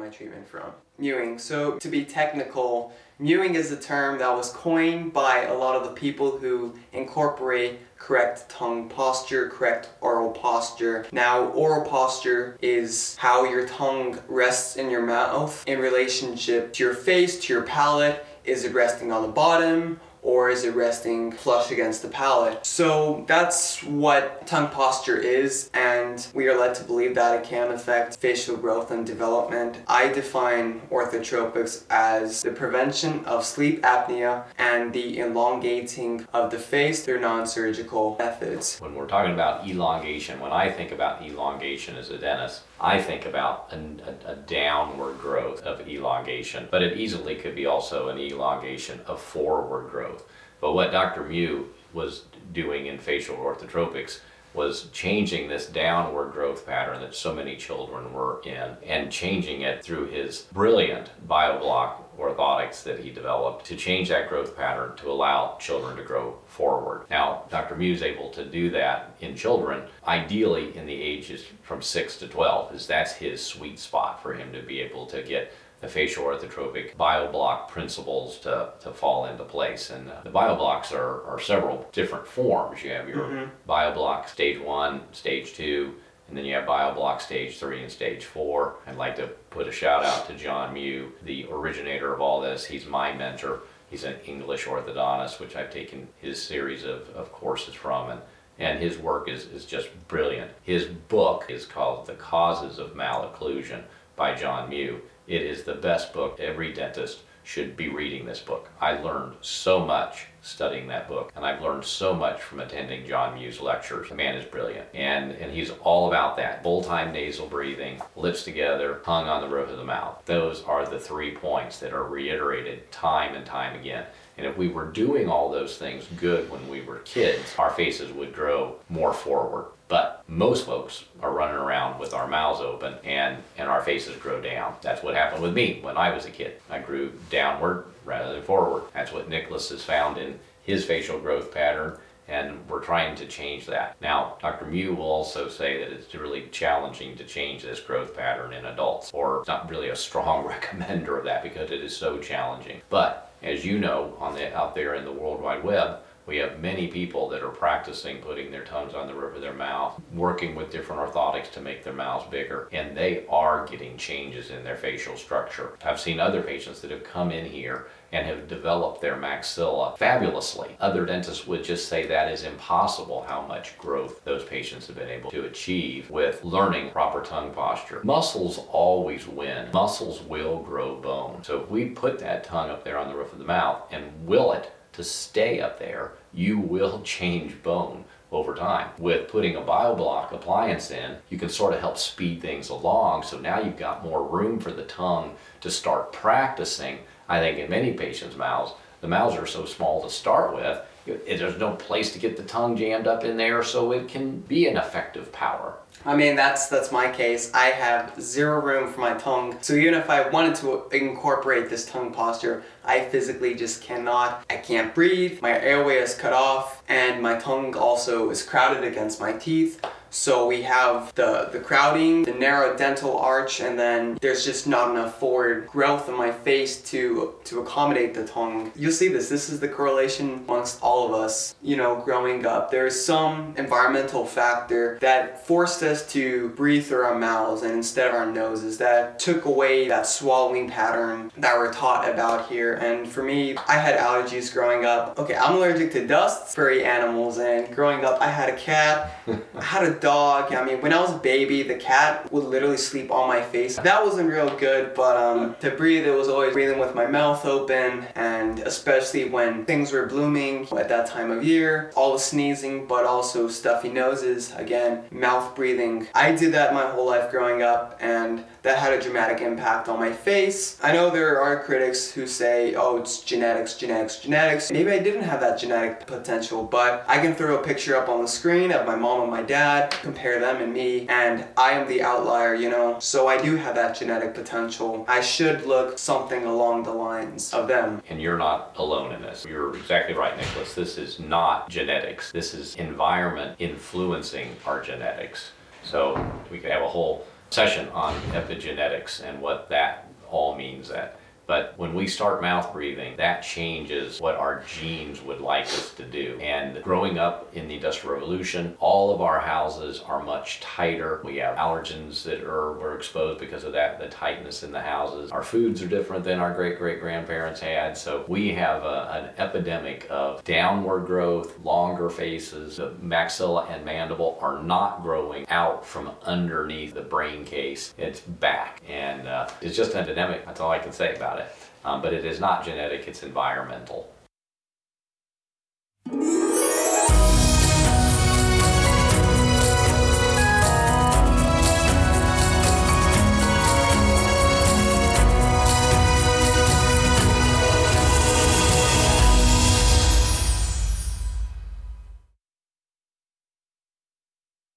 my treatment from. Mewing. So, to be technical, mewing is a term that was coined by a lot of the people who incorporate correct tongue posture, correct oral posture. Now, oral posture is how your tongue rests in your mouth in relationship to your face, to your palate. Is it resting on the bottom? Or is it resting flush against the palate? So that's what tongue posture is, and we are led to believe that it can affect facial growth and development. I define orthotropics as the prevention of sleep apnea and the elongating of the face through non-surgical methods. When we're talking about elongation, when I think about elongation as a dentist, I think about a, a, a, downward growth of elongation, but it easily could be also an elongation of forward growth. But what Dr. Mew was doing in facial orthotropics was changing this downward growth pattern that so many children were in and changing it through his brilliant BioBlock orthotics that he developed to change that growth pattern to allow children to grow forward. Now, Dr. Mew is able to do that in children, ideally in the ages from 6 to 12, because that's his sweet spot for him to be able to get the facial orthotropic bioblock principles to, to fall into place. And uh, the bioblocks are, are several different forms. You have your mm-hmm. bioblock stage one, stage two, and then you have BioBlock Stage 3 and Stage 4. I'd like to put a shout out to John Mew, the originator of all this. He's my mentor. He's an English orthodontist, which I've taken his series of, of courses from. And, and his work is, is just brilliant. His book is called The Causes of Malocclusion by John Mew. It is the best book every dentist should be reading this book. I learned so much studying that book, and I've learned so much from attending John Mew's lectures. The man is brilliant, and and he's all about that full time nasal breathing, lips together, hung on the roof of the mouth. Those are the three points that are reiterated time and time again. And if we were doing all those things good when we were kids, our faces would grow more forward. But most folks are running around with our mouths open and, and our faces grow down. That's what happened with me when I was a kid. I grew downward rather than forward. That's what Nicholas has found in his facial growth pattern and we're trying to change that. Now, Dr. Mew will also say that it's really challenging to change this growth pattern in adults, or not really a strong recommender of that because it is so challenging. But as you know, on the out there in the World Wide Web, we have many people that are practicing putting their tongues on the roof of their mouth, working with different orthotics to make their mouths bigger, and they are getting changes in their facial structure. I've seen other patients that have come in here and have developed their maxilla fabulously. Other dentists would just say that is impossible how much growth those patients have been able to achieve with learning proper tongue posture. Muscles always win. Muscles will grow bone. So if we put that tongue up there on the roof of the mouth and will it to stay up there, you will change bone over time. With putting a BioBlock appliance in, you can sort of help speed things along. So now you've got more room for the tongue to start practicing I think in many patients' mouths, the mouths are so small to start with, there's no place to get the tongue jammed up in there so it can be an effective power. I mean, that's that's my case. I have zero room for my tongue. So even if I wanted to incorporate this tongue posture, I physically just cannot. I can't breathe. My airway is cut off and my tongue also is crowded against my teeth. So we have the, the crowding, the narrow dental arch, and then there's just not enough forward growth in my face to, to accommodate the tongue. You'll see this. This is the correlation amongst all of us, you know, growing up. There's some environmental factor that forced us to breathe through our mouths and instead of our noses that took away that swallowing pattern that we're taught about here. And for me, I had allergies growing up. Okay, I'm allergic to dust, furry animals, and growing up I had a cat, I had a dog. I mean, when I was a baby, the cat would literally sleep on my face. That wasn't real good, but um, to breathe, it was always breathing with my mouth open, and especially when things were blooming at that time of year, all the sneezing, but also stuffy noses, again, mouth breathing. I did that my whole life growing up, and that had a dramatic impact on my face. I know there are critics who say, oh, it's genetics, genetics, genetics. Maybe I didn't have that genetic potential, but I can throw a picture up on the screen of my mom and my dad, compare them and me, and I am the outlier, you know? So I do have that genetic potential. I should look something along the lines of them. And you're not alone in this. You're exactly right, Nicholas. This is not genetics. This is environment influencing our genetics. So we could have a whole session on epigenetics and what that all means that but when we start mouth breathing, that changes what our genes would like us to do. And growing up in the Industrial Revolution, all of our houses are much tighter. We have allergens that are were exposed because of that, the tightness in the houses. Our foods are different than our great great grandparents had. So we have a, an epidemic of downward growth, longer faces. The maxilla and mandible are not growing out from underneath the brain case. It's back. And uh, it's just an epidemic. That's all I can say it. Um, but it is not genetic, it's environmental.